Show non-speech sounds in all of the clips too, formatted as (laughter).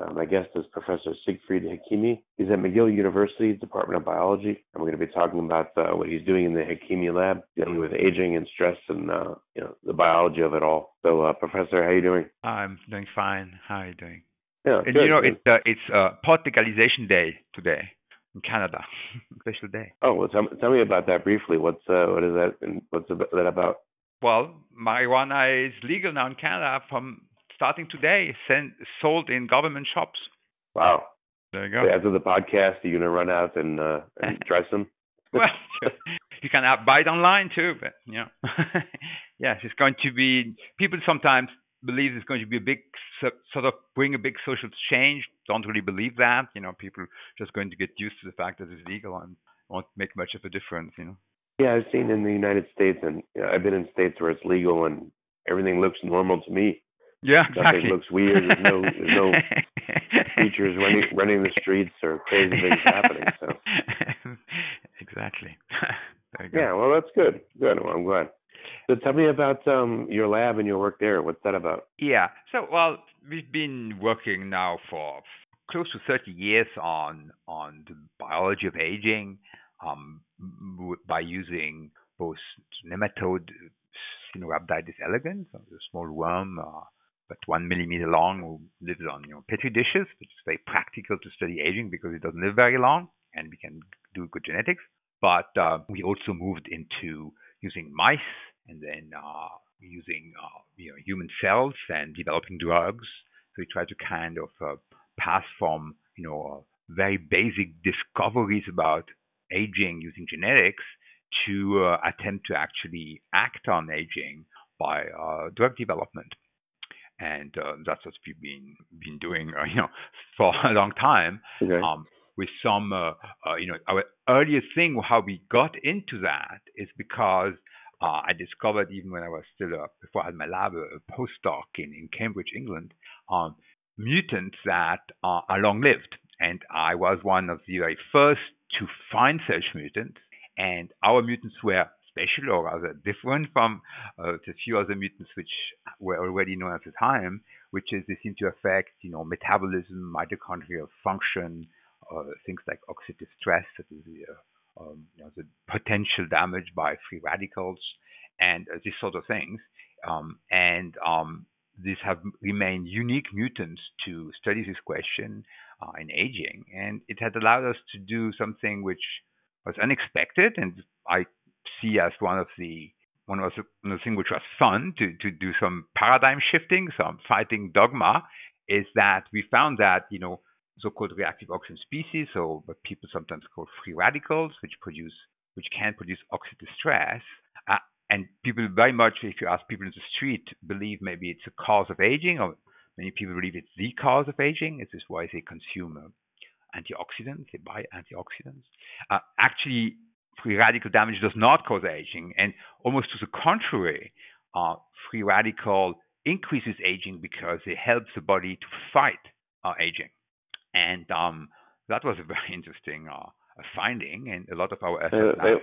Uh, my guest is Professor Siegfried Hekimi. He's at McGill University Department of Biology. I'm going to be talking about uh, what he's doing in the Hekimi lab, dealing with aging and stress and uh, you know the biology of it all. So, uh, Professor, how are you doing? I'm doing fine. How are you doing? Yeah, and good. you know, it's uh, it's uh, pot legalization day today in Canada. (laughs) Special day. Oh, well, tell, tell me about that briefly. What's uh, what is that and what's that about? Well, marijuana is legal now in Canada from starting today, sent, sold in government shops. Wow. There you go. So after the podcast, are you gonna run out and uh, and (laughs) try some? (laughs) well, you can buy it online too, but you know, (laughs) yes, it's going to be. People sometimes believe it's going to be a big sort of bring a big social change. Don't really believe that. You know, people just going to get used to the fact that it's legal and won't make much of a difference. You know. Yeah, I've seen in the United States, and you know, I've been in states where it's legal, and everything looks normal to me. Yeah, exactly. Nothing looks weird. There's no there's no (laughs) creatures running running the streets or crazy things happening. So (laughs) exactly. (laughs) yeah, well, that's good. Good. Well, I'm glad. So tell me about um, your lab and your work there. What's that about? Yeah. So well, we've been working now for close to 30 years on on the biology of aging um, by using both nematode Caenorhabditis elegans, a small worm, uh, but one millimeter long, who lives on you know petri dishes, which is very practical to study aging because it doesn't live very long, and we can do good genetics. But uh, we also moved into using mice and then uh, using uh, you know human cells and developing drugs. So we try to kind of uh, pass from you know uh, very basic discoveries about aging using genetics to uh, attempt to actually act on aging by drug development. And uh, that's what we've been been doing, uh, you know, for a long time. Okay. Um, with some, uh, uh, you know, our earliest thing, how we got into that is because I discovered even when I was still, before I had my lab, a postdoc in, in Cambridge, England, um, mutants that are long-lived. And I was one of the very first to find such mutants and our mutants were special or rather different from uh, the few other mutants which were already known at the time, which is they seem to affect, you know, metabolism, mitochondrial function, uh, things like oxidative stress, that is the, uh, um, you know, the potential damage by free radicals, and uh, these sort of things. Um, and um, these have remained unique mutants to study this question uh, in aging, and it had allowed us to do something which was unexpected, and I see as one of the one of the, things which was fun to to do some paradigm shifting, some fighting dogma, is that we found that you know so-called reactive oxygen species, or what people sometimes call free radicals, which produce which can produce oxidative stress. Uh, and people very much, if you ask people in the street, believe maybe it's a cause of aging, or many people believe it's the cause of aging. This is why they consume antioxidants, they buy antioxidants. Uh, actually, free radical damage does not cause aging, and almost to the contrary, uh, free radical increases aging because it helps the body to fight uh, aging. And um, that was a very (laughs) interesting uh, finding, and a lot of our efforts. Uh, now,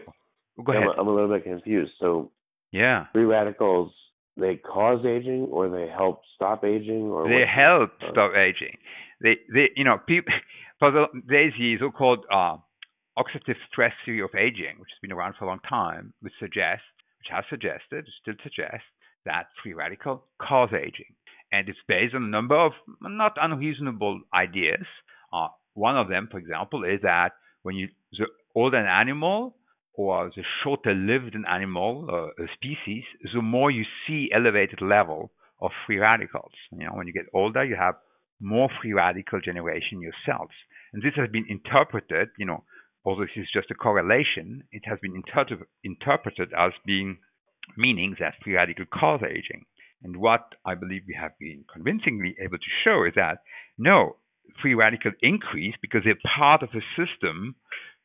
go ahead. I'm, a little bit confused. So, yeah, free radicals they cause aging, or they help stop aging, or they help stop aging. They, they, you know, people (laughs) there's the so-called uh, oxidative stress theory of aging, which has been around for a long time, which suggests, which has suggested, still suggests that free radical cause aging, and it's based on a number of not unreasonable ideas. Uh, one of them, for example, is that when you the older an animal or the shorter lived an animal, uh, a species, the more you see elevated level of free radicals. You know, when you get older, you have more free radical generation in your cells. And this has been interpreted, you know, although this is just a correlation, it has been inter- interpreted as being meaning that free radical cause aging. And what I believe we have been convincingly able to show is that no, free radical increase because they're part of a system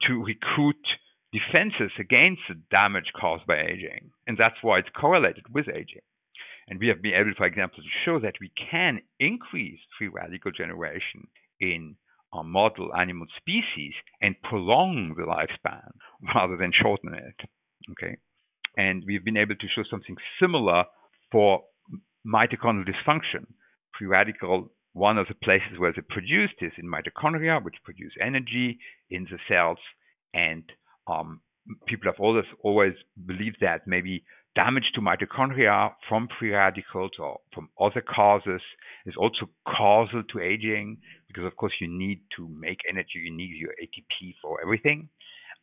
to recruit defenses against the damage caused by aging. And that's why it's correlated with aging. And we have been able, for example, to show that we can increase free radical generation in our model animal species and prolong the lifespan rather than shorten it. Okay. And we've been able to show something similar for mitochondrial dysfunction. Free radical, one of the places where they're produced is in mitochondria, which produce energy in the cells. And um, people have always always believed that maybe damage to mitochondria from free radicals or from other causes is also causal to aging because of course you need to make energy you need your atp for everything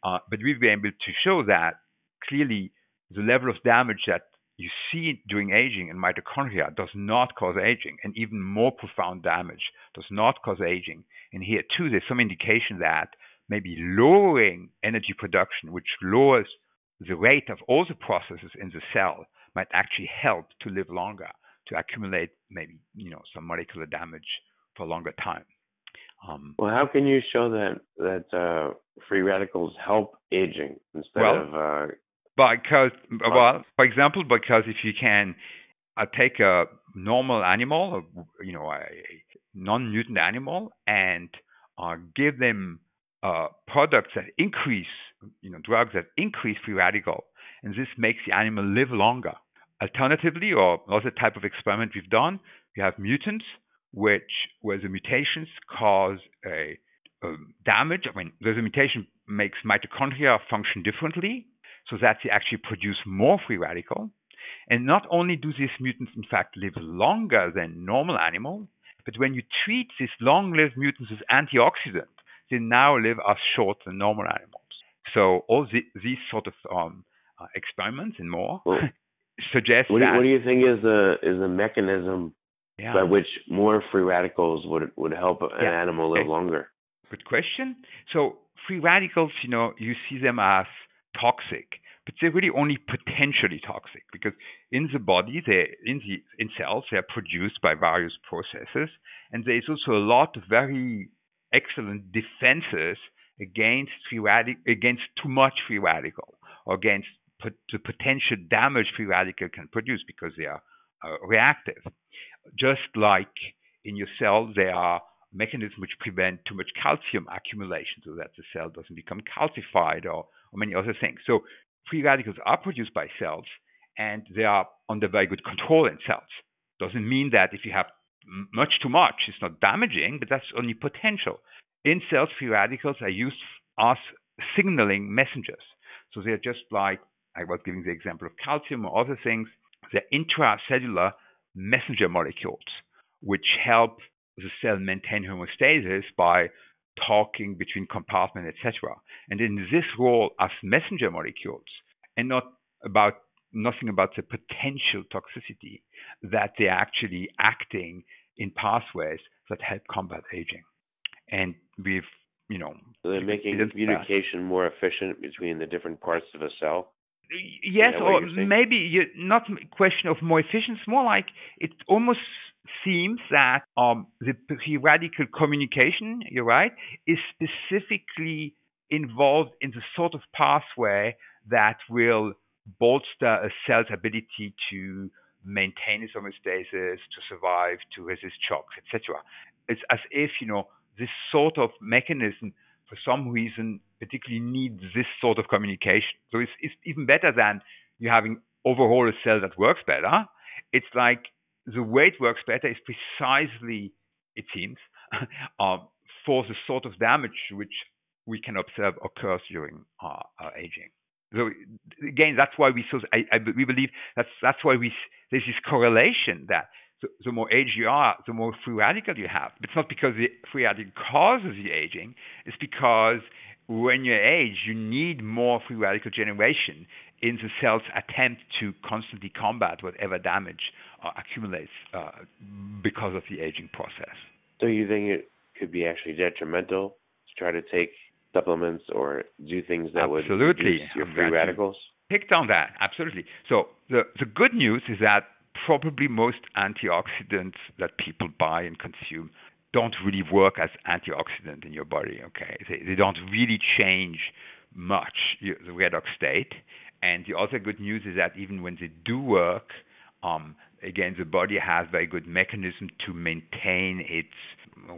uh, but we've been able to show that clearly the level of damage that you see during aging in mitochondria does not cause aging and even more profound damage does not cause aging and here too there's some indication that maybe lowering energy production, which lowers the rate of all the processes in the cell, might actually help to live longer, to accumulate maybe you know some molecular damage for a longer time. Um, well, how can you show that that uh, free radicals help aging instead well, of? Uh, because well, for example, because if you can uh, take a normal animal, you know, a non-mutant animal, and uh, give them uh, products that increase, you know, drugs that increase free radical, and this makes the animal live longer. Alternatively, or another type of experiment we've done, we have mutants, which where the mutations cause a, a damage. I mean, there's a mutation makes mitochondria function differently, so that they actually produce more free radical. And not only do these mutants, in fact, live longer than normal animals, but when you treat these long-lived mutants with antioxidant, they now live as short than normal animals. So all the, these sort of um, uh, experiments and more well, (laughs) suggest what that. Do, what do you think is the is the mechanism yeah. by which more free radicals would would help an yeah. animal live longer? Good question. So free radicals, you know, you see them as toxic, but they're really only potentially toxic because in the body, they in the in cells, they are produced by various processes, and there is also a lot of very excellent defenses against free radical, against too much free radical or against the potential damage free radical can produce because they are uh, reactive. Just like in your cell, there are mechanisms which prevent too much calcium accumulation so that the cell doesn't become calcified or, or many other things. So free radicals are produced by cells and they are under very good control in cells. Doesn't mean that if you have much too much. It's not damaging, but that's only potential. In cells, free radicals are used as signaling messengers. So they're just like I was giving the example of calcium or other things. They're intracellular messenger molecules, which help the cell maintain homeostasis by talking between compartments, etc. And in this role as messenger molecules, and not about nothing about the potential toxicity that they're actually acting in pathways that help combat aging. And we've, you know, so they're making communication more efficient between the different parts of a cell. Yes, or maybe you, not a question of more efficiency, more like it almost seems that um, the radical communication, you're right, is specifically involved in the sort of pathway that will bolster a cell's ability to maintain its homeostasis, to survive, to resist shocks, etc. It's as if you know this sort of mechanism, for some reason, particularly needs this sort of communication. So it's, it's even better than you having overall a cell that works better. It's like the way it works better is precisely, it seems, (laughs) uh, for the sort of damage which we can observe occurs during uh, aging. So again, that's why we so I, I, we believe that's that's why we there's this correlation that the, the, more age you are, the more free radical you have. But it's not because the free radical causes the aging. It's because when you age, you need more free radical generation in the cell's attempt to constantly combat whatever damage uh, accumulates uh, because of the aging process. So you think it could be actually detrimental to try to take supplements or do things that Absolutely. would reduce your free radicals? Picked on that, absolutely. So the, the good news is that probably most antioxidants that people buy and consume don't really work as antioxidant in your body. Okay, they, they don't really change much the redox state. And the other good news is that even when they do work, um, again, the body has very good mechanism to maintain its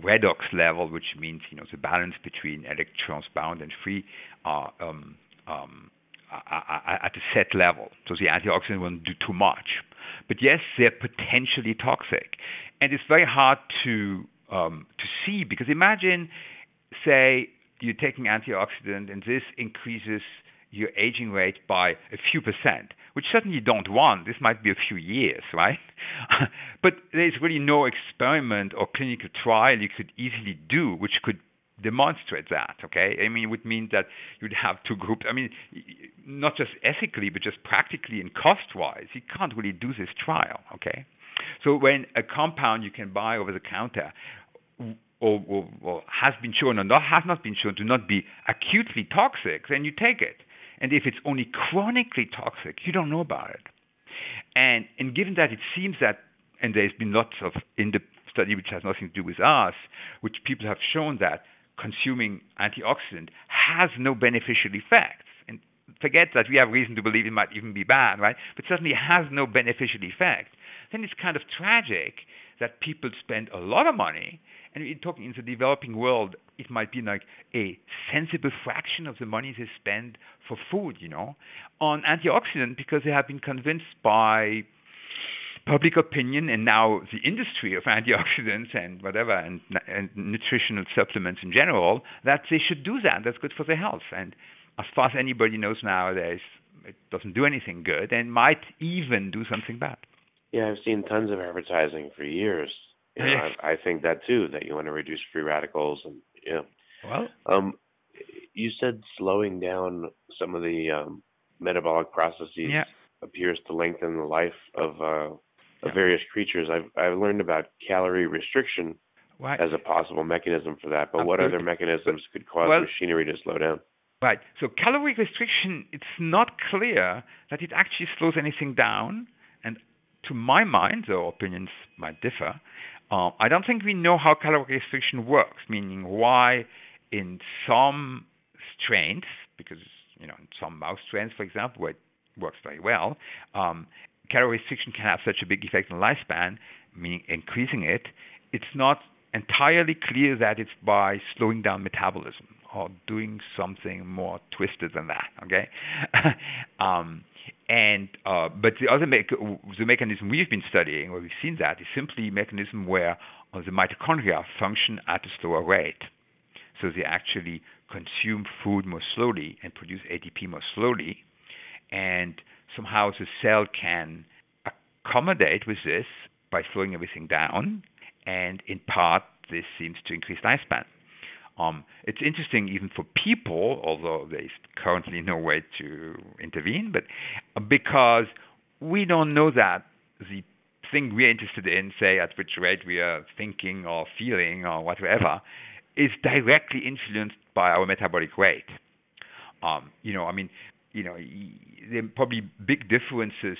redox level, which means you know the balance between electrons bound and free are um, um, at a set level. So the antioxidant won't do too much. But yes, they're potentially toxic, and it's very hard to um, to see because imagine, say, you're taking antioxidant and this increases your aging rate by a few percent, which certainly you don't want. This might be a few years, right? (laughs) but there's really no experiment or clinical trial you could easily do which could demonstrate that. Okay, I mean, it would mean that you'd have two groups. I mean, not just ethically, but just practically and cost-wise, you can't really do this trial. Okay, so when a compound you can buy over the counter or, or, or, has been shown or not has not been shown to not be acutely toxic, then you take it. And if it's only chronically toxic, you don't know about it. And and given that it seems that and there's been lots of in the study which has nothing to do with us, which people have shown that consuming antioxidant has no beneficial effects. And forget that we have reason to believe it might even be bad, right? But certainly has no beneficial effect. Then it's kind of tragic that people spend a lot of money, and we're talking in the developing world, it might be like a sensible fraction of the money they spend for food, you know, on antioxidant because they have been convinced by public opinion and now the industry of (laughs) antioxidants and whatever and, and nutritional supplements in general that they should do that. That's good for their health. And as far as anybody knows nowadays, it doesn't do anything good and might even do something bad. Yeah, I've seen tons of advertising for years. You know, I, I think that too. That you want to reduce free radicals and yeah. Well, um, you said slowing down some of the um, metabolic processes yeah. appears to lengthen the life of uh, of various creatures. I've I've learned about calorie restriction right. as a possible mechanism for that. But what other mechanisms could cause Well- machinery to slow down? Right. So calorie restriction, it's not clear that it actually slows anything down. And to my mind, though opinions might differ, um, I don't think we know how calorie restriction works, meaning why in some strains, because you know in some mouse strains, for example, where it works very well, um, calorie restriction can have such a big effect on lifespan, meaning increasing it. It's not entirely clear that it's by slowing down metabolism or doing something more twisted than that. Okay, (laughs) um, and uh, but the other me- the mechanism we've been studying, where we've seen that, is simply a mechanism where uh, the mitochondria function at a slower rate. So they actually consume food more slowly and produce ATP more slowly, and somehow the cell can accommodate with this by slowing everything down, and in part this seems to increase lifespan. Um, it's interesting even for people, although there's currently no way to intervene, but uh, because we don't know that the thing we're interested in, say at which rate we are thinking or feeling or whatever, is directly influenced by our metabolic rate. Um, you know, I mean, you know, there are probably big differences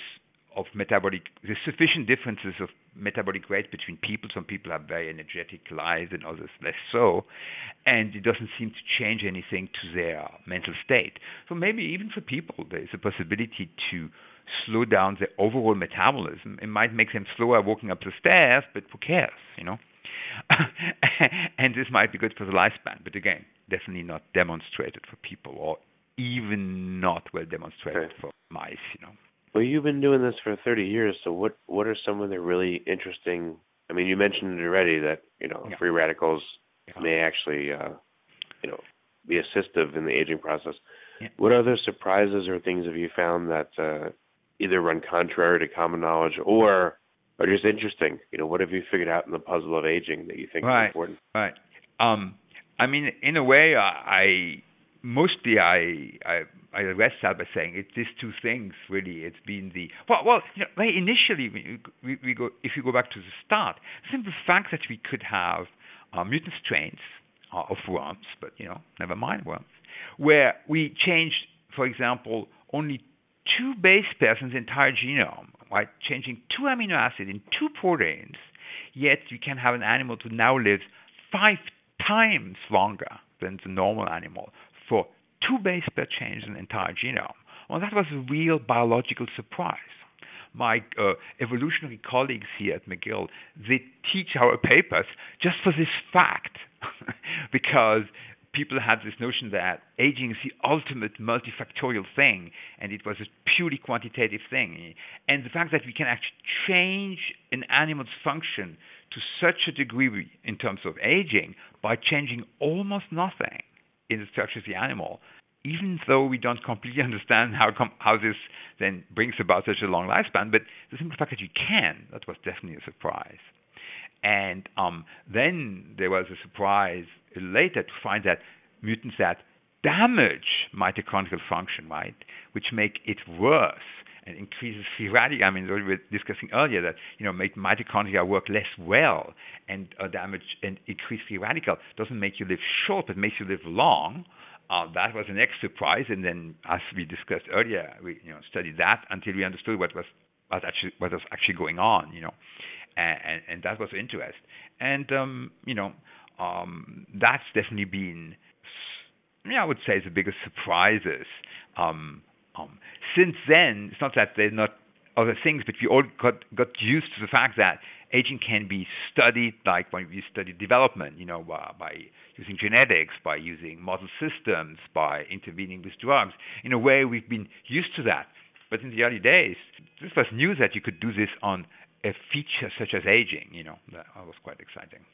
of metabolic. There's sufficient differences of metabolic rate between people. Some people have very energetic lives and others less so, and it doesn't seem to change anything to their mental state. So maybe even for people, there is a possibility to slow down their overall metabolism. It might make them slower walking up the stairs, but who cares, you know? (laughs) and this might be good for the lifespan, but again, definitely not demonstrated for people, or even not well demonstrated Okay. for mice, you know. Well, you've been doing this for 30 years, so what what are some of the really interesting? I mean, you mentioned it already that you know Yeah. free radicals Yeah. may actually uh, you know be assistive in the aging process. Yeah. What other surprises or things have you found that uh, either run contrary to common knowledge or are just interesting? You know, what have you figured out in the puzzle of aging that you think Right. is important? Right. Um, I mean, in a way, I, I mostly I, I I rest that by saying it's these two things really. It's been the well, well, you know, initially we, we, we go if you go back to the start, simple fact that we could have uh, mutant strains uh, of worms, but you know, never mind worms, where we changed, for example, only two base pairs in the entire genome, right? Changing two amino acids in two proteins, yet you can have an animal to now live five times longer than the normal animal for two base pair changes in the entire genome. Well, that was a real biological surprise. My uh, evolutionary colleagues here at McGill, they teach our papers just for this fact, (laughs) because people had this notion that aging is the ultimate multifactorial thing, and it was a purely quantitative thing. And the fact that we can actually change an animal's function to such a degree in terms of aging by changing almost nothing in the structure of the animal, even though we don't completely (laughs) understand how com- how this then brings about such a long lifespan, but the simple fact that you can, that was definitely a surprise. And um, then there was a surprise later to find that mutants that damage mitochondrial function, right, which make it worse and increases free radical. I mean, we were discussing earlier that you know make mitochondria work less well and uh, damage and increase free radical doesn't make you live short, but makes you live long. Uh, that was the next surprise, and then as we discussed earlier, we you know studied that until we understood what was what actually what was actually going on, you know, and, and, and that was interest. And um, you know, um, that's definitely been, yeah, I would say, the biggest surprises. Um, um, since then, it's not that there are not other things, but we all got got used to the fact that aging can be studied, like when we study development, you know, uh, by using genetics, by using model systems, by intervening with drugs. In a way, we've been used to that. But in the early days, this was new that you could do this on a feature such as aging. You know, that was quite exciting.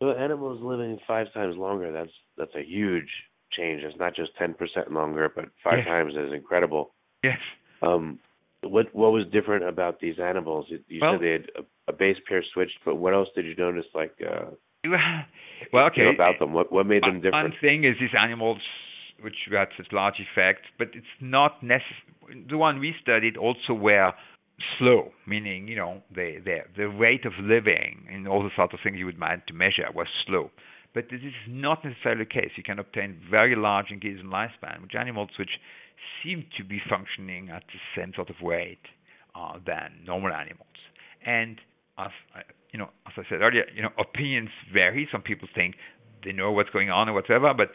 Well, animals living five times longer, that's that's a huge change. It's not just 10% longer, but five yes. times is incredible. Yes. Um, what what was different about these animals? You well, said they had a, a, base pair switched, but what else did you notice? Like, uh, (laughs) well, okay, about them. What what made them different? One thing is these animals, which had such large effects, but it's not necessary. The one we studied also were slow, meaning you know the the the rate of living and all the sorts of things you would mind to measure was slow. But this is not necessarily the case. You can obtain very large increases in lifespan with animals which seem to be functioning at the same sort of rate uh, than normal animals. And as you know, as I said earlier, you know, opinions vary. Some people think they know what's going on or whatever, but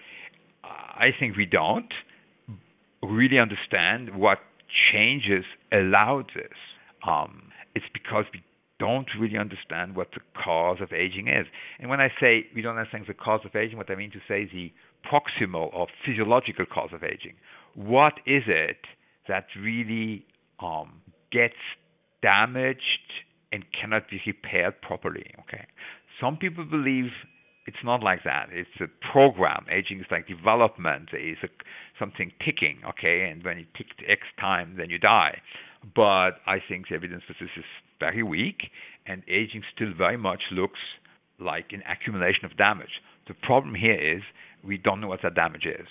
I think we don't really understand what changes allowed this. Um, it's because we don't really understand what the cause of aging is. And when I say we don't understand the cause of aging, what I mean to say is the proximal or physiological cause of aging. What is it that really um, gets damaged and cannot be repaired properly? Okay. Some people believe it's not like that. It's a program. Aging is like development. There is a, something ticking, okay, and when you tick X time, then you die. But I think the evidence for this is very weak, and aging still very much looks like an accumulation of damage. The problem here is we don't know what that damage is.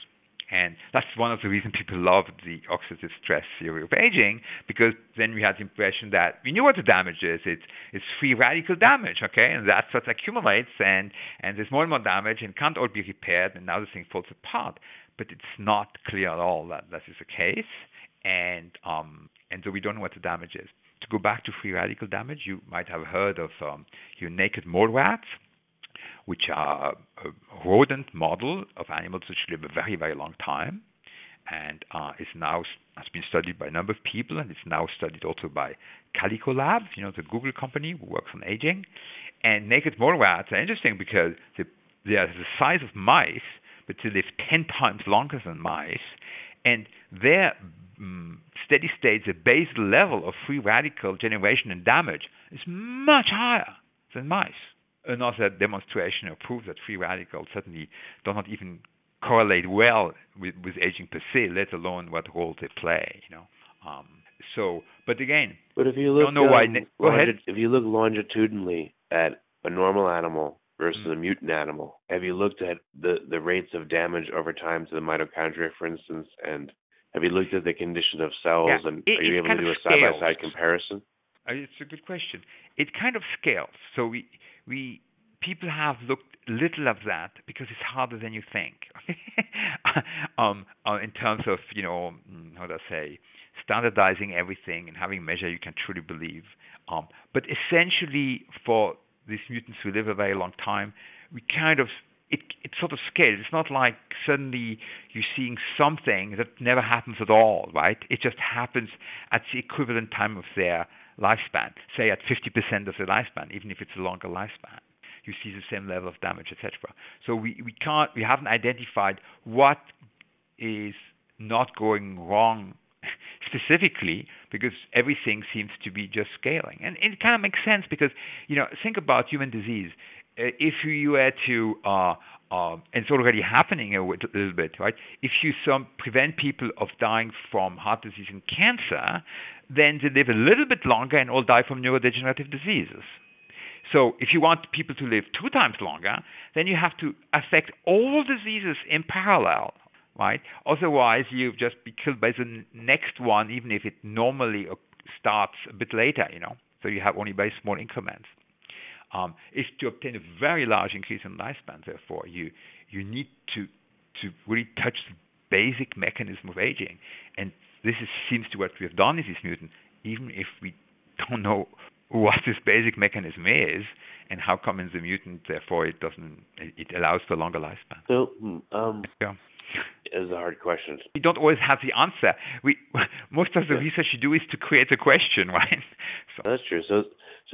And that's one of the reasons people love the oxidative stress theory of aging, because then we had the impression that we knew what the damage is. It's, it's free radical damage, okay? And that's what accumulates, and, and there's more and more damage, and can't all be repaired, and now the thing falls apart. But it's not clear at all that that is the case, and, um, and so we don't know what the damage is to go back to free radical damage, you might have heard of um, your naked mole rats, which are a rodent model of animals which live a very, very long time, and uh, is now has been studied by a number of people, and it's now studied also by Calico Labs, you know, the Google company who works on aging. And naked mole rats are interesting because they, they are the size of mice, but they live 10 times longer than mice, and their um, steady state, the basal level of free radical generation and damage is much higher than mice. Another demonstration or proof that free radicals certainly do not even correlate well with, with aging per se, let alone what role they play. You know. Um, so, but again, but if you look, don't know um, why. Go ahead. If you look longitudinally at a normal animal versus mm-hmm. a mutant animal, have you looked at the the rates of damage over time to the mitochondria, for instance, and have you looked at the condition of cells, yeah, and it, are you able to do a side by side comparison? Uh, it's a good question. It kind of scales. So we we people have looked little of that because it's harder than you think. (laughs) um, uh, in terms of you know mm, how do I say standardizing everything and having measure you can truly believe. Um, but essentially, for these mutants who live a very long time, we kind of it it sort of scales. It's not like suddenly you're seeing something that never happens at all, right? It just happens at the equivalent time of their lifespan, say at 50% of the lifespan, even if it's a longer lifespan. You see the same level of damage, etc. So we, we can't we haven't identified what is not going wrong (laughs) specifically because everything seems to be just scaling. And it kind of makes sense because, you know, think about human disease. Uh, if you were to, uh, uh, and it's already happening a little bit, right? If you some prevent people of dying from heart disease and cancer, then they live a little bit longer and all die from neurodegenerative diseases. So if you want people to live two times longer, then you have to affect all diseases in parallel, right? Otherwise, you just be killed by the next one, even if it normally starts a bit later, you know. So you have only very small increments. Um, is to obtain a very large increase in lifespan. Therefore, you you need to to really touch the basic mechanism of aging, and this is, seems to what we have done in this mutant, even if we don't know what this basic mechanism is and how come in the mutant. Therefore, it doesn't it allows for longer lifespan. So, um, yeah is a hard question. We don't always have the answer. We (laughs) most of the yeah. research you do is to create a question, (laughs) right? So. That's true. So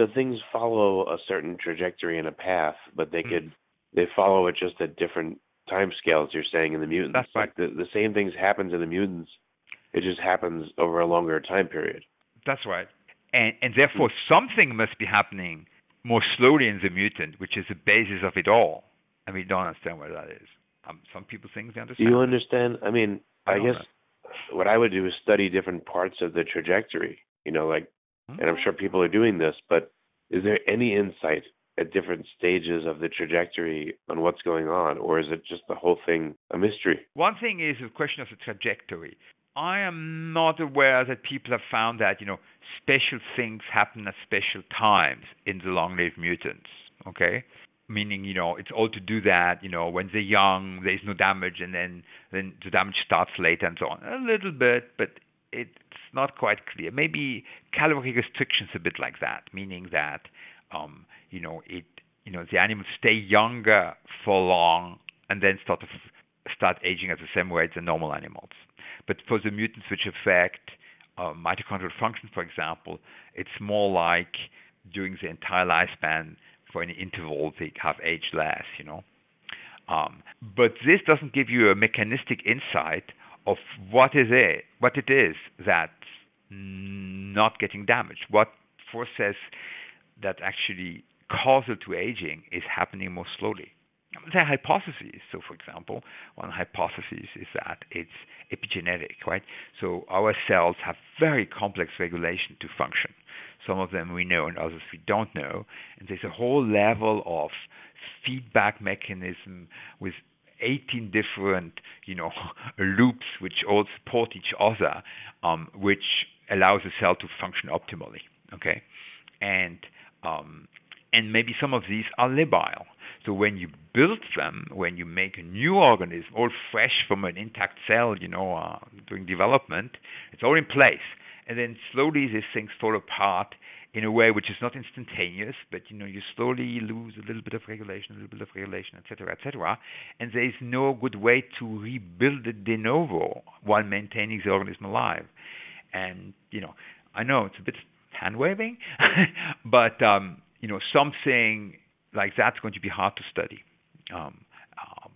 so things follow a certain trajectory and a path, but they mm. could they follow it just at different time scales. You're saying in the mutants, that's right. Like the the same things happen to the mutants. It just happens over a longer time period. That's right. And and therefore mm. something must be happening more slowly in the mutant, which is the basis of it all. And we don't understand what that is. Um, some people think they understand. Do you understand? I mean, I, I guess know. what I would do is study different parts of the trajectory. You know, like. Mm-hmm. and I'm sure people are doing this, but is there any insight at different stages of the trajectory on what's going on, or is it just the whole thing a mystery? One thing is the question of the trajectory. I am not aware that people have found that you know special things happen at special times in the long-lived mutants. Okay, meaning you know it's all to do that you know when they're young there's no damage and then then the damage starts later and so on a little bit but it's not quite clear maybe caloric restrictions a bit like that meaning that um you know it you know the animals stay younger for long and then start start aging at the same rate as normal animals but for the mutants which affect uh, mitochondrial function for example it's more like during the entire lifespan for any interval they have aged less, you know. Um, but this doesn't give you a mechanistic insight of what is it, what it is that's not getting damaged, what forces that actually causal to aging is happening more slowly. There are hypotheses. So, for example, one hypothesis is that it's epigenetic, right? So our cells have very complex regulation to function. Some of them we know and others we don't know. And there's a whole level of feedback mechanism with 18 different, you know, (laughs) loops which all support each other, um, which allows the cell to function optimally. Okay, and um, and maybe some of these are labile. So when you build them, when you make a new organism, all fresh from an intact cell, you know, uh, during development, it's all in place and then slowly these things fall apart in a way which is not instantaneous, but you know you slowly lose a little bit of regulation, a little bit of regulation, etc., etc. And there is no good way to rebuild it de novo while maintaining the organism alive. And you know, I know it's a bit hand waving, (laughs) but um, you know something like that's going to be hard to study. Um, um,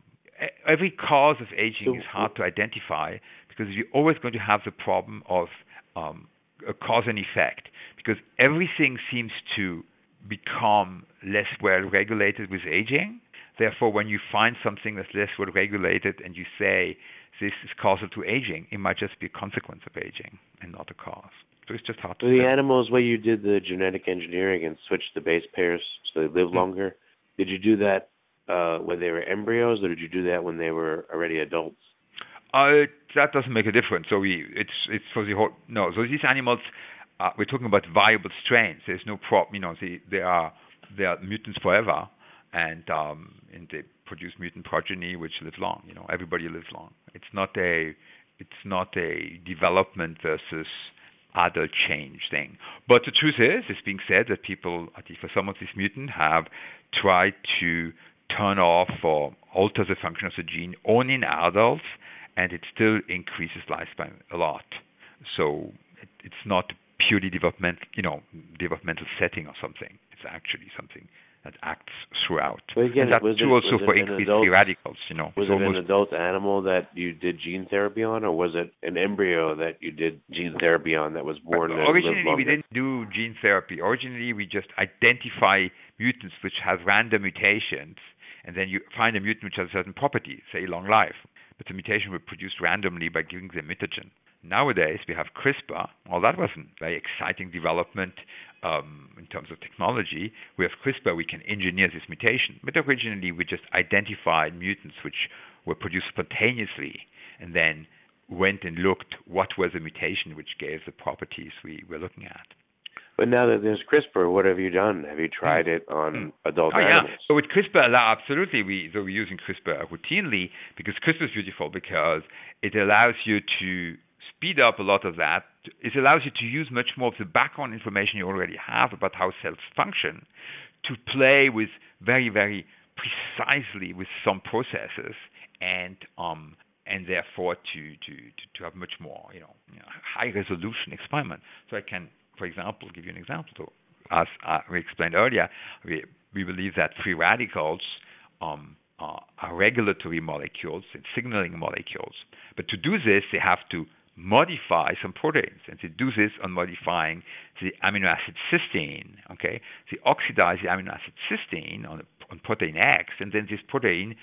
every cause of aging is hard to identify because you're always going to have the problem of um, a cause and effect because everything seems to become less well regulated with aging. Therefore, when you find something that's less well regulated and you say this is causal to aging, it might just be a consequence of aging and not a cause. So it's just hard to. So the animals where you did the genetic engineering and switched the base pairs so they live mm-hmm. longer, did you do that uh, when they were embryos, or did you do that when they were already adults? Uh, that doesn't make a difference. So we, it's it's for the whole. No, so these animals, uh, we're talking about viable strains. There's no problem. You know, they they are they are mutants forever, and um, and they produce mutant progeny which live long. You know, everybody lives long. It's not a it's not a development versus adult change thing. But the truth is, it's being said that people, at least for some of these mutants, have tried to turn off or alter the function of the gene only in adults, and it still increases lifespan a lot. So it, it's not purely developmental, you know, developmental setting or something. It's actually something that acts throughout. But again, and that's was true it, also was for increased adult, free radicals. You know, Was it almost an adult animal that you did gene therapy on, or was it an embryo that you did gene therapy on that was born Originally, we didn't do gene therapy. Originally, we just identify mutants which have random mutations, and then you find a mutant which has a certain property, say long life. But the mutation was produced randomly by giving them mutagen. Nowadays, we have CRISPR. Well, that wasn't very exciting development um, in terms of technology. We have CRISPR, we can engineer this mutation. But originally, we just identified mutants which were produced spontaneously, and then went and looked what was the mutation which gave the properties we were looking at. But now that there's CRISPR, what have you done? Have you tried it on adult Oh yeah. animals? So with CRISPR, absolutely, we so we're using CRISPR routinely because CRISPR is beautiful because it allows you to speed up a lot of that. It allows you to use much more of the background information you already have about how cells function to play with very, very precisely with some processes and um and therefore to to to, have much more you know, you know high resolution experiment. So I can, for example, give you an example. So as uh, we explained earlier, we we believe that free radicals um, are, are regulatory molecules and signaling molecules. But to do this, they have to modify some proteins, and they do this on modifying the amino acid cysteine. Okay, they oxidize the amino acid cysteine on, on protein X, and then this protein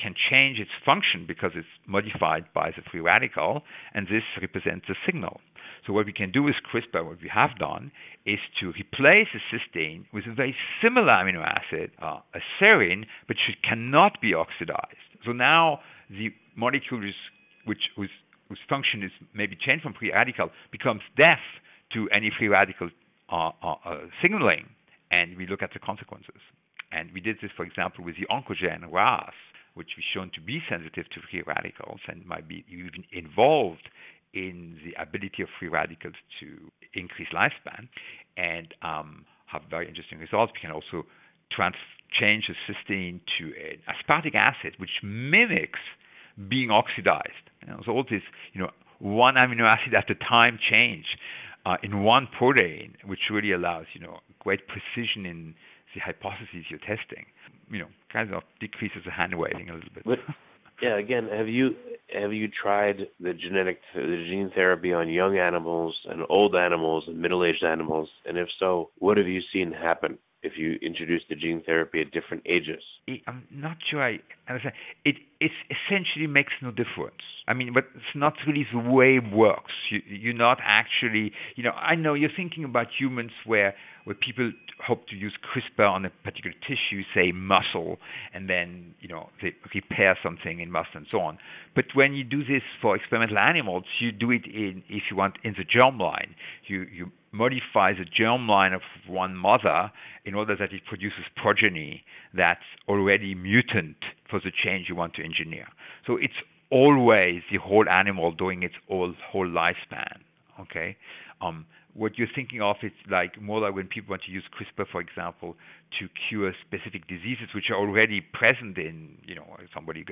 can change its function because it's modified by the free radical, and this represents a signal. So what we can do with CRISPR, what we have done, is to replace a cysteine with a very similar amino acid, uh, a serine, but which cannot be oxidized. So now the molecule which whose, whose function is maybe changed from free radical becomes deaf to any free radical uh, uh, uh, signaling, and we look at the consequences. And we did this, for example, with the oncogene RAS, which we shown to be sensitive to free radicals and might be even involved in the ability of free radicals to increase lifespan and um, have very interesting results. We can also trans- change the cysteine to an aspartic acid, which mimics being oxidized. You know, so all this, you know, one amino acid at a time change uh, in one protein, which really allows, you know, great precision in the hypotheses you're testing. You know, kind of decreases the hand waving a little bit. Yeah, again, have you have you tried the genetic the gene therapy on young animals and old animals and middle aged animals? And if so, what have you seen happen if you introduce the gene therapy at different ages? I'm not sure I understand. It it essentially makes no difference. I mean, but it's not really the way it works. You, you're not actually, you know, I know you're thinking about humans where where people hope to use CRISPR on a particular tissue, say muscle, and then you know they repair something in muscle and so on. But when you do this for experimental animals, you do it in, if you want, in the germline. You you modify the germline of one mother in order that it produces progeny that's already mutant for the change you want to engineer. So it's always the whole animal doing its whole whole lifespan. Okay. Um, what you're thinking of is like more like when people want to use CRISPR, for example, to cure specific diseases which are already present in, you know, somebody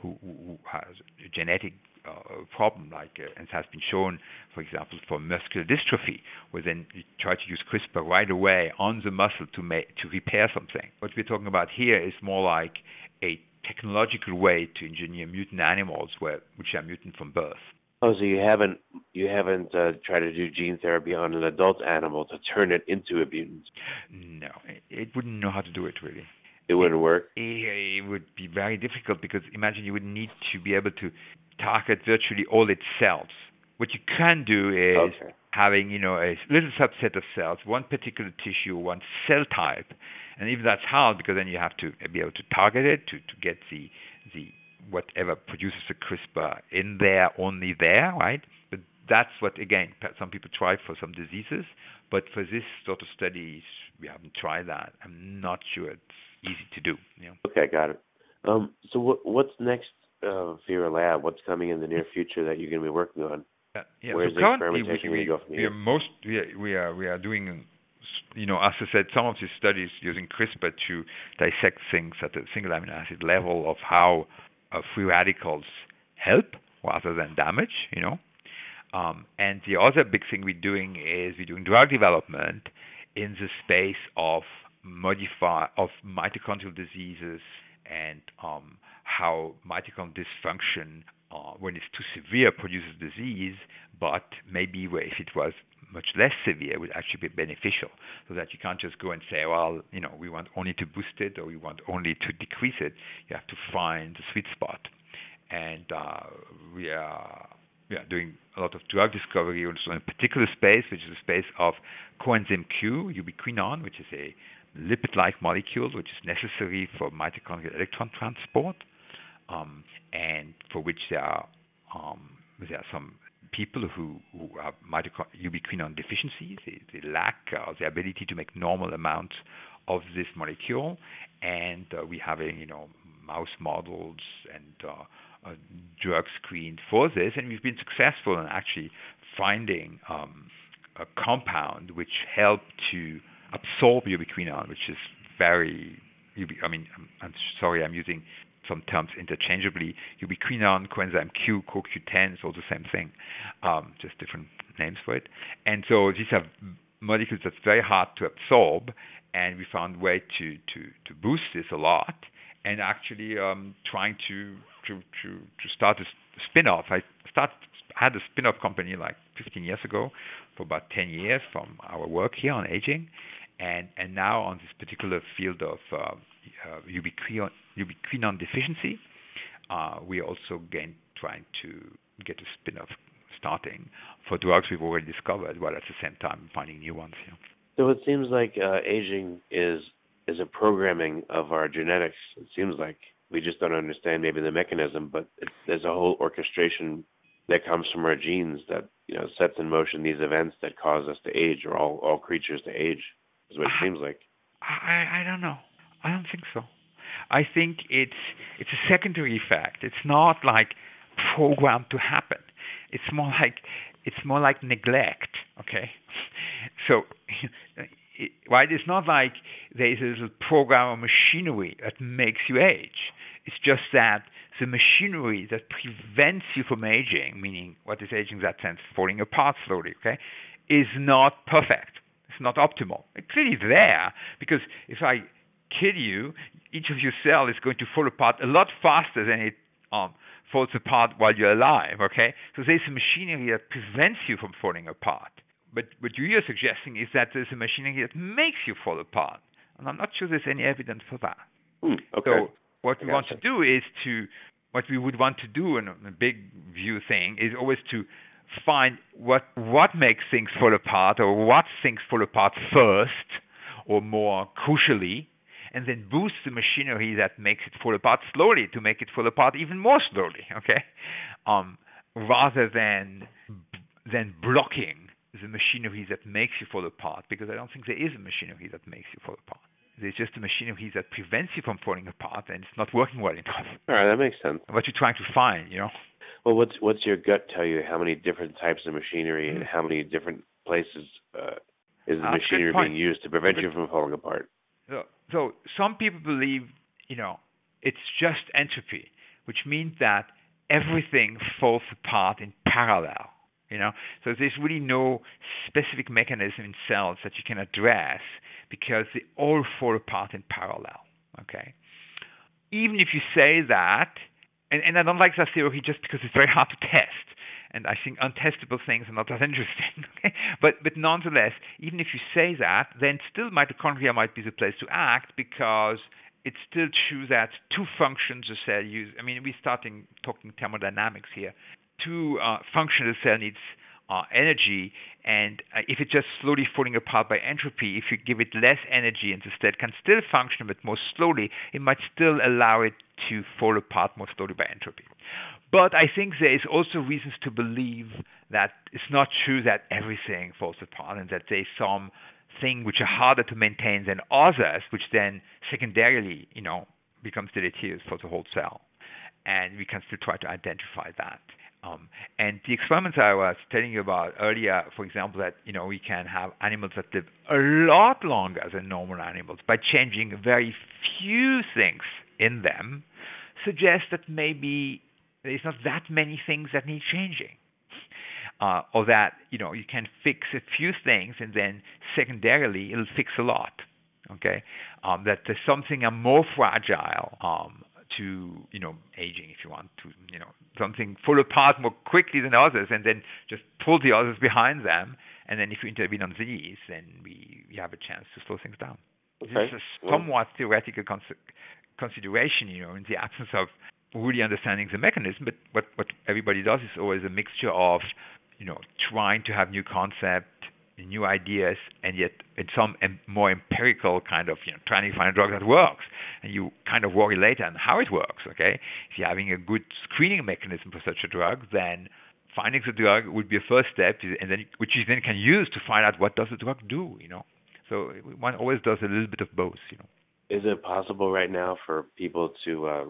who, who has a genetic uh, problem, like, uh, and has been shown, for example, for muscular dystrophy, where then you try to use CRISPR right away on the muscle to make to repair something. What we're talking about here is more like a technological way to engineer mutant animals, where which are mutant from birth. Oh, so you haven't you haven't uh, tried to do gene therapy on an adult animal to turn it into a mutant? No, it, it wouldn't know how to do it really. It wouldn't work. It, it would be very difficult because imagine you would need to be able to target virtually all its cells. What you can do is Okay. having you know a little subset of cells, one particular tissue, one cell type, and even that's hard because then you have to be able to target it to, to get the the whatever produces the CRISPR in there, only there, right? But that's what again some people try for some diseases, but for this sort of studies we haven't tried that. I'm not sure it's easy to do. You know. Okay, got it. Um, so what what's next uh, for your lab? What's coming in the near future that you're going to be working on? Yeah, yeah. Where's so the currently experimentation we, gonna go from we are most we are, we are we are doing you know, as I said, some of these studies using CRISPR to dissect things at a single amino acid level of how uh, free radicals help rather than damage, you know. Um, and the other big thing we're doing is we're doing drug development in the space of modify of mitochondrial diseases and um, how mitochondrial dysfunction, uh, when it's too severe, produces disease, but maybe if it was much less severe, would actually be beneficial. So that you can't just go and say, well, you know, we want only to boost it or we want only to decrease it. You have to find the sweet spot. And uh, we are we are doing a lot of drug discovery also in a particular space, which is the space of coenzyme Q, ubiquinone, which is a lipid-like molecule which is necessary for mitochondrial electron transport, um, and for which there are um, there are some people who, who have ubiquinone deficiency, They, they lack uh, the ability to make normal amounts of this molecule, and uh, we have you know mouse models and uh, drug screened for this, and we've been successful in actually finding um, a compound which helped to absorb ubiquinone, which is very, I mean, I'm, I'm sorry, I'm using some terms interchangeably. Ubiquinone, coenzyme Q, CoQ10 is all the same thing, um, just different names for it. And so these are molecules that's very hard to absorb, and we found a way to, to, to boost this a lot. And actually, um, trying to, to to to start a spin-off. I started had a spin-off company like 15 years ago for about 10 years from our work here on aging, and and now on this particular field of uh, uh, ubiquinone, ubiquinone deficiency, uh, we are also again trying to get a spin-off starting for drugs we've already discovered, while at the same time finding new ones. Yeah. So it seems like uh, aging is is a programming of our genetics. It seems like we just don't understand maybe the mechanism, but it, there's a whole orchestration that comes from our genes that you know sets in motion these events that cause us to age, or all all creatures to age. Is what it seems like. I I don't know. I don't think so. I think it's it's a secondary effect. It's not like programmed to happen. It's more like it's more like neglect. Okay, so it, (laughs) right? It's not like there's a little program or machinery that makes you age. It's just that the machinery that prevents you from aging, meaning what is aging in that sense, falling apart slowly, okay, is not perfect. It's not optimal. It's clearly there because if I kill you, each of your cells is going to fall apart a lot faster than it um, falls apart while you're alive. Okay, so there's a machinery that prevents you from falling apart. But what you're suggesting is that there's a machinery that makes you fall apart, and I'm not sure there's any evidence for that. Hmm, okay. So what we want to do is to what we would want to do in a big view thing is always to find what what makes things fall apart or what things fall apart first or more crucially and then boost the machinery that makes it fall apart slowly to make it fall apart even more slowly (laughs) okay? Um, rather than than blocking the machinery that makes you fall apart because i don't think there is a machinery that makes you fall apart. There's just a machinery that prevents you from falling apart and it's not working well enough. All right that makes sense. What you're trying to find you know? Well, what's what's your gut tell you? How many different types of machinery and how many different places uh, is the uh, machinery being used to prevent you from falling apart? So, so some people believe, you know, it's just entropy, which means that everything falls apart in parallel. You know, so there's really no specific mechanism in cells that you can address because they all fall apart in parallel. Okay. Even if you say that, and, and I don't like that theory just because it's very hard to test. And I think untestable things are not that (laughs) interesting. Okay? But but nonetheless, even if you say that, then still mitochondria might be the place to act because it's still true that two functions a cell use. I mean, we're starting talking thermodynamics here. Two uh, functions a cell needs uh, energy, and uh, if it's just slowly falling apart by entropy, if you give it less energy and instead can still function but more slowly, it might still allow it to fall apart more slowly by entropy. But I think there is also reasons to believe that it's not true that everything falls apart and that there's some thing which are harder to maintain than others, which then secondarily, you know, becomes deleterious for the whole cell. And we can still try to identify that. Um, and the experiments I was telling you about earlier, for example, that you know we can have animals that live a lot longer than normal animals by changing very few things in them, suggest that maybe there's not that many things that need changing. Uh, or that you know you can fix a few things and then secondarily it'll fix a lot. Okay, um, that there's something more fragile um, to you know aging if you want to you know something fall apart more quickly than others and then just pull the others behind them and then if you intervene on these then we, we have a chance to slow things down okay. this is a somewhat theoretical cons- consideration you know in the absence of really understanding the mechanism but what what everybody does is always a mixture of you know trying to have new concept new ideas, and yet in some more empirical kind of you know trying to find a drug that works, and you kind of worry later on how it works. Okay, if you're having a good screening mechanism for such a drug, then finding the drug would be a first step, and then which you then can use to find out what does the drug do. You know, so one always does a little bit of both. You know. Is it possible right now for people to uh,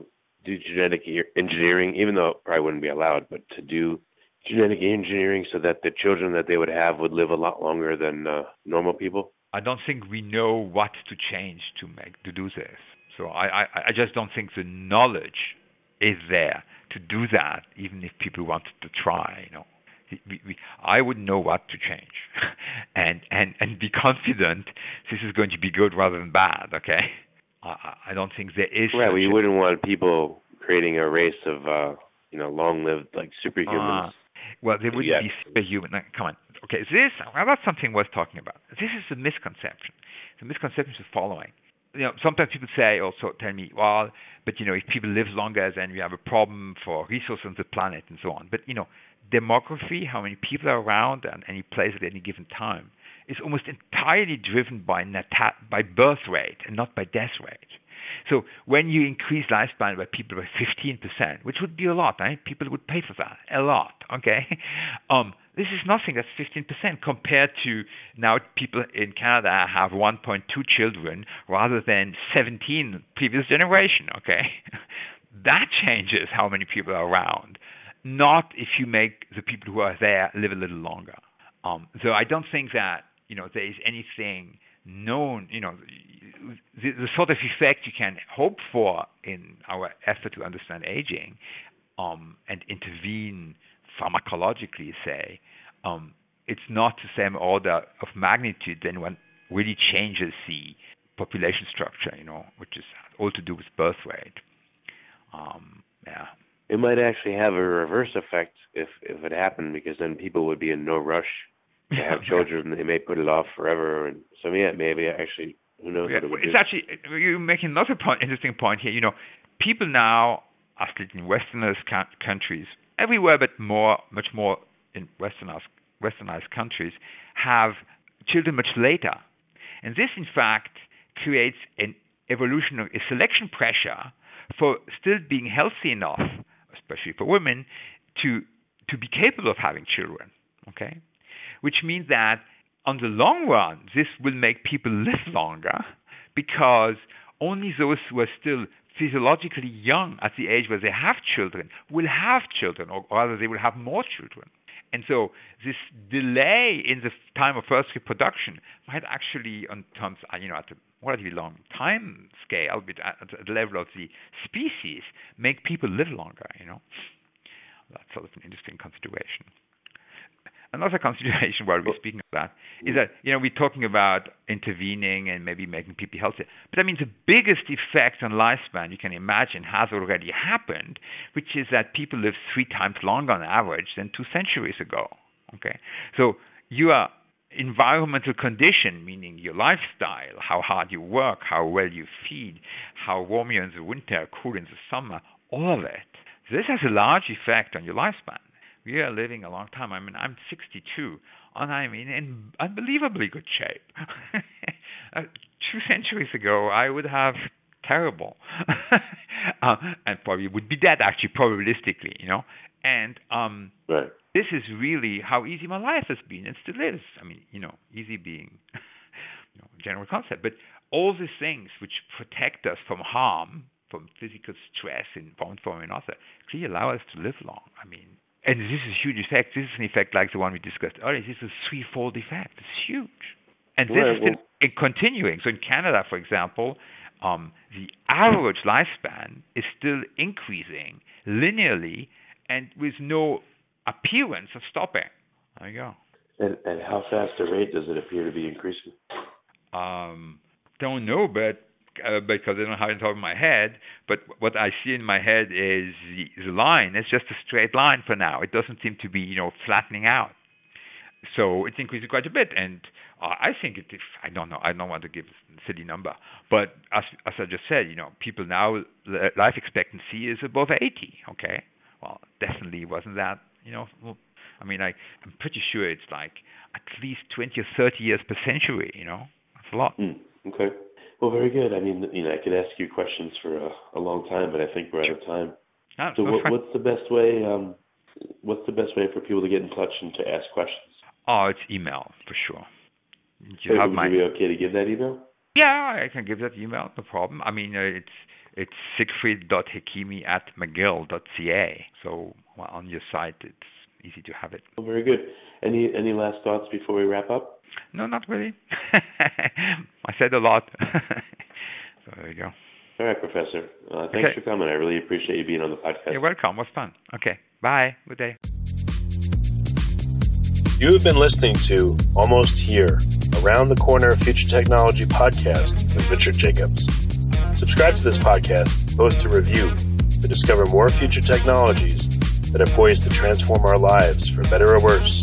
do genetic engineering, even though it probably wouldn't be allowed, but to do genetic engineering so that the children that they would have would live a lot longer than uh, normal people? I don't think we know what to change to make to do this. So I, I, I just don't think the knowledge is there to do that, even if people wanted to try. You know, we, we, I wouldn't know what to change, (laughs) and and and be confident this is going to be good rather than bad. Okay, I, I don't think there is. Right, well, you wouldn't want people creating a race of uh, you know long-lived like superhumans. Uh, well, they wouldn't be superhuman. come on. Okay, this that's something worth talking about. This is a misconception. The misconception is the following. You know, sometimes people say also tell me, well, but you know, if people live longer, then we have a problem for resources on the planet and so on. But you know, demography, how many people are around and any place at any given time, is almost entirely driven by nata- by birth rate and not by death rate. So when you increase lifespan by people by 15%, which would be a lot, right? People would pay for that, a lot, okay? (laughs) Um, this is nothing, that's 15% compared to now people in Canada have 1.2 children rather than 17 previous generation, okay? (laughs) that changes how many people are around, not if you make the people who are there live a little longer. Um, so I don't think that, you know, there is anything known, you know, the, the, sort of effect you can hope for in our effort to understand aging um, and intervene pharmacologically, say, um, it's not the same order of magnitude than when really changes the population structure, you know, which is all to do with birth rate. Um, yeah. It might actually have a reverse effect if if it happened, because then people would be in no rush to have (laughs) children. They may put it off forever, and so yeah, maybe actually who knows? Yeah, it it's do. actually you're making another point, interesting point here. You know, people now, at in westernized countries, everywhere but more, much more in westernized westernized countries, have children much later, and this, in fact, creates an evolutionary a selection pressure for still being healthy enough, especially for women, to to be capable of having children. Okay, which means that on the long run, this will make people live longer because only those who are still physiologically young at the age where they have children will have children, or rather, they will have more children. And so, this delay in the time of first reproduction might actually, on terms, uh, you know, at a relatively long time scale, but at the level of the species, make people live longer. You know, that's sort of an interesting consideration another (laughs) consideration while we're speaking of that is that you know we're talking about intervening and maybe making people healthier, but I mean the biggest effect on lifespan you can imagine has already happened, which is that people live three times longer on average than two centuries ago. Okay, so you are environmental condition, meaning your lifestyle, how hard you work, how well you feed, how warm you're in the winter, cool in the summer, all of it. This has a large effect on your lifespan we are living a long time. I mean, I'm 62, and I'm in unbelievably good shape. (laughs) uh, two centuries ago, I would have terrible, (laughs) uh, and probably would be dead. Actually, probabilistically, you know. And um, right. this is really how easy my life has been, and still is. I mean, you know, easy being (laughs) you know, general concept, but all these things which protect us from harm, from physical stress in one form or another, clearly allow us to live long. I mean, and this is a huge effect. This is an effect like the one we discussed earlier. This is a threefold effect. It's huge. And this right, is well, continuing. So in Canada, for example, um, the average lifespan is still increasing linearly and with no appearance of stopping. There you go. And, and how fast a rate does it appear to be increasing? Um, don't know, but uh, because I don't have it on top of my head. But what I see in my head is the, line. It's just a straight line for now. It doesn't seem to be, you know, flattening out. So it's increasing quite a bit, and uh, I think it. If, I don't know. I don't want to give a silly number, but as as I just said, you know, people now life expectancy is above 80. Okay, well, definitely wasn't that. You know, well, I mean, I I'm pretty sure it's like at least 20 or 30 years per century. You know, that's a lot. Mm, okay. Well, very good. I mean, you know, I could ask you questions for a, a long time, but I think we're out of time. Ah, so, what, what's the best way? Um, what's the best way for people to get in touch and to ask questions? Oh, it's email for sure. You Wait, have would my... you be okay to give that email? Yeah, I can give that email. No problem. I mean, uh, it's it's siegfried.hekimi at mcgill.ca. So well, on your site, it's easy to have it. Well, very good. Any any last thoughts before we wrap up? No, not really. (laughs) I said a lot. (laughs) so there you go. All right, Professor. Uh, thanks okay. for coming. I really appreciate you being on the podcast. You're welcome. It was fun. Okay. Bye. Good day. You have been listening to Almost Here, Around the Corner Future Technology podcast with Richard Jacobs. Subscribe to this podcast, post a review to discover more future technologies that are poised to transform our lives for better or worse